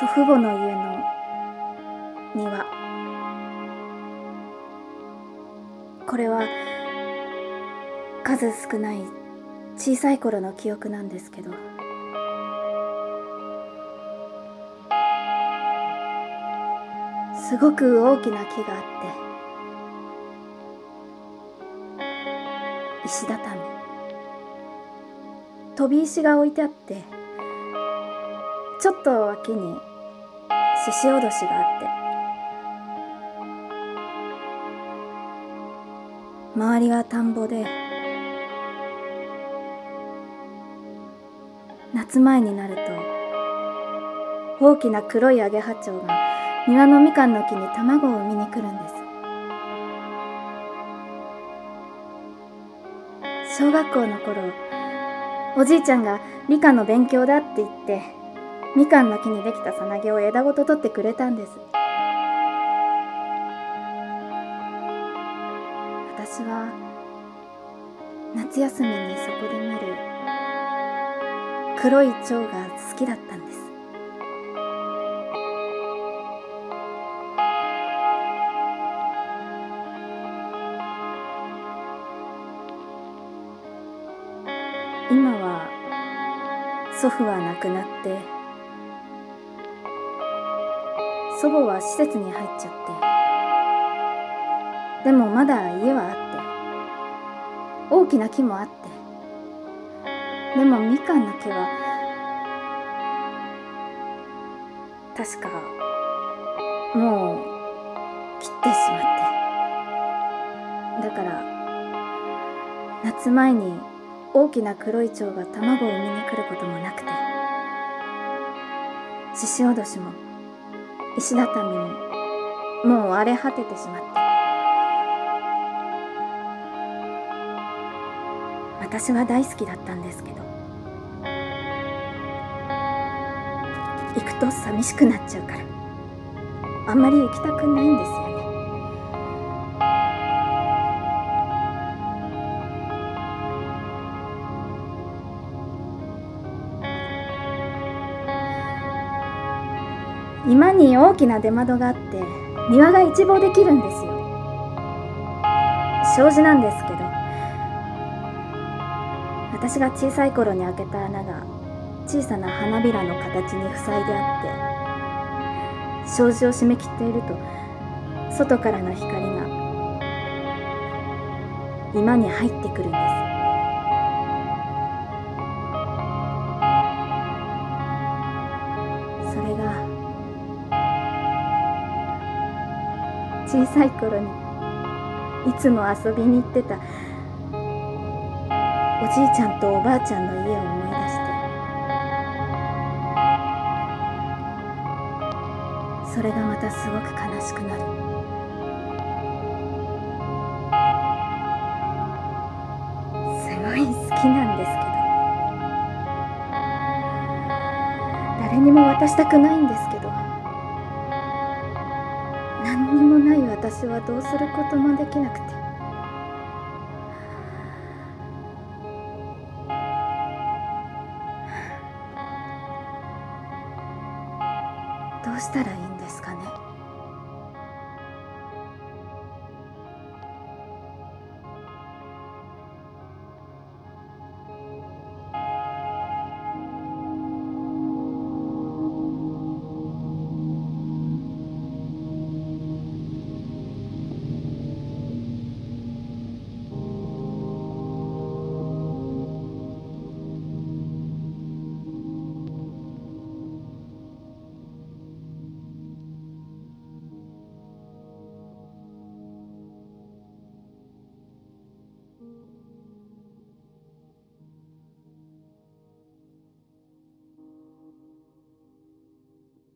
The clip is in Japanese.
祖父母の家の庭。これは数少ない小さい頃の記憶なんですけど。すごく大きな木があって石畳。飛び石が置いてあってちょっと脇に獅子おどしがあって。周りは田んぼで夏前になると大きな黒いアゲハチョウが庭のみかんの木に卵を産みに来るんです。小学校の頃おじいちゃんが理科の勉強だって言ってみかんの木にできたさなぎを枝ごと取ってくれたんです。私は夏休みにそこで見る黒い蝶が好きだったんです。今は祖父は亡くなって祖母は施設に入っちゃって。でもまだ家はあって。大きな木もあって。でもみかんの木は確かもう切ってしまって。だから夏前に大きな黒い蝶が卵を産みに来ることもなくて。獅子おどしも石畳ももう荒れ果ててしまった。私は大好きだったんですけど。行くと寂しくなっちゃうから。あんまり行きたくないんですよ今に大きな出窓があって庭が一望できるんですよ。障子なんですけど私が小さい頃に開けた穴が小さな花びらの形に塞いであって障子を閉め切っていると外からの光が今に入ってくるんです。小さい頃にいつも遊びに行ってたおじいちゃんとおばあちゃんの家を思い出して。それがまたすごく悲しくなる。すごい好きなんですけど。誰にも渡したくないんですけど。私はどうすることもできなくて。どうしたらいいんですかね。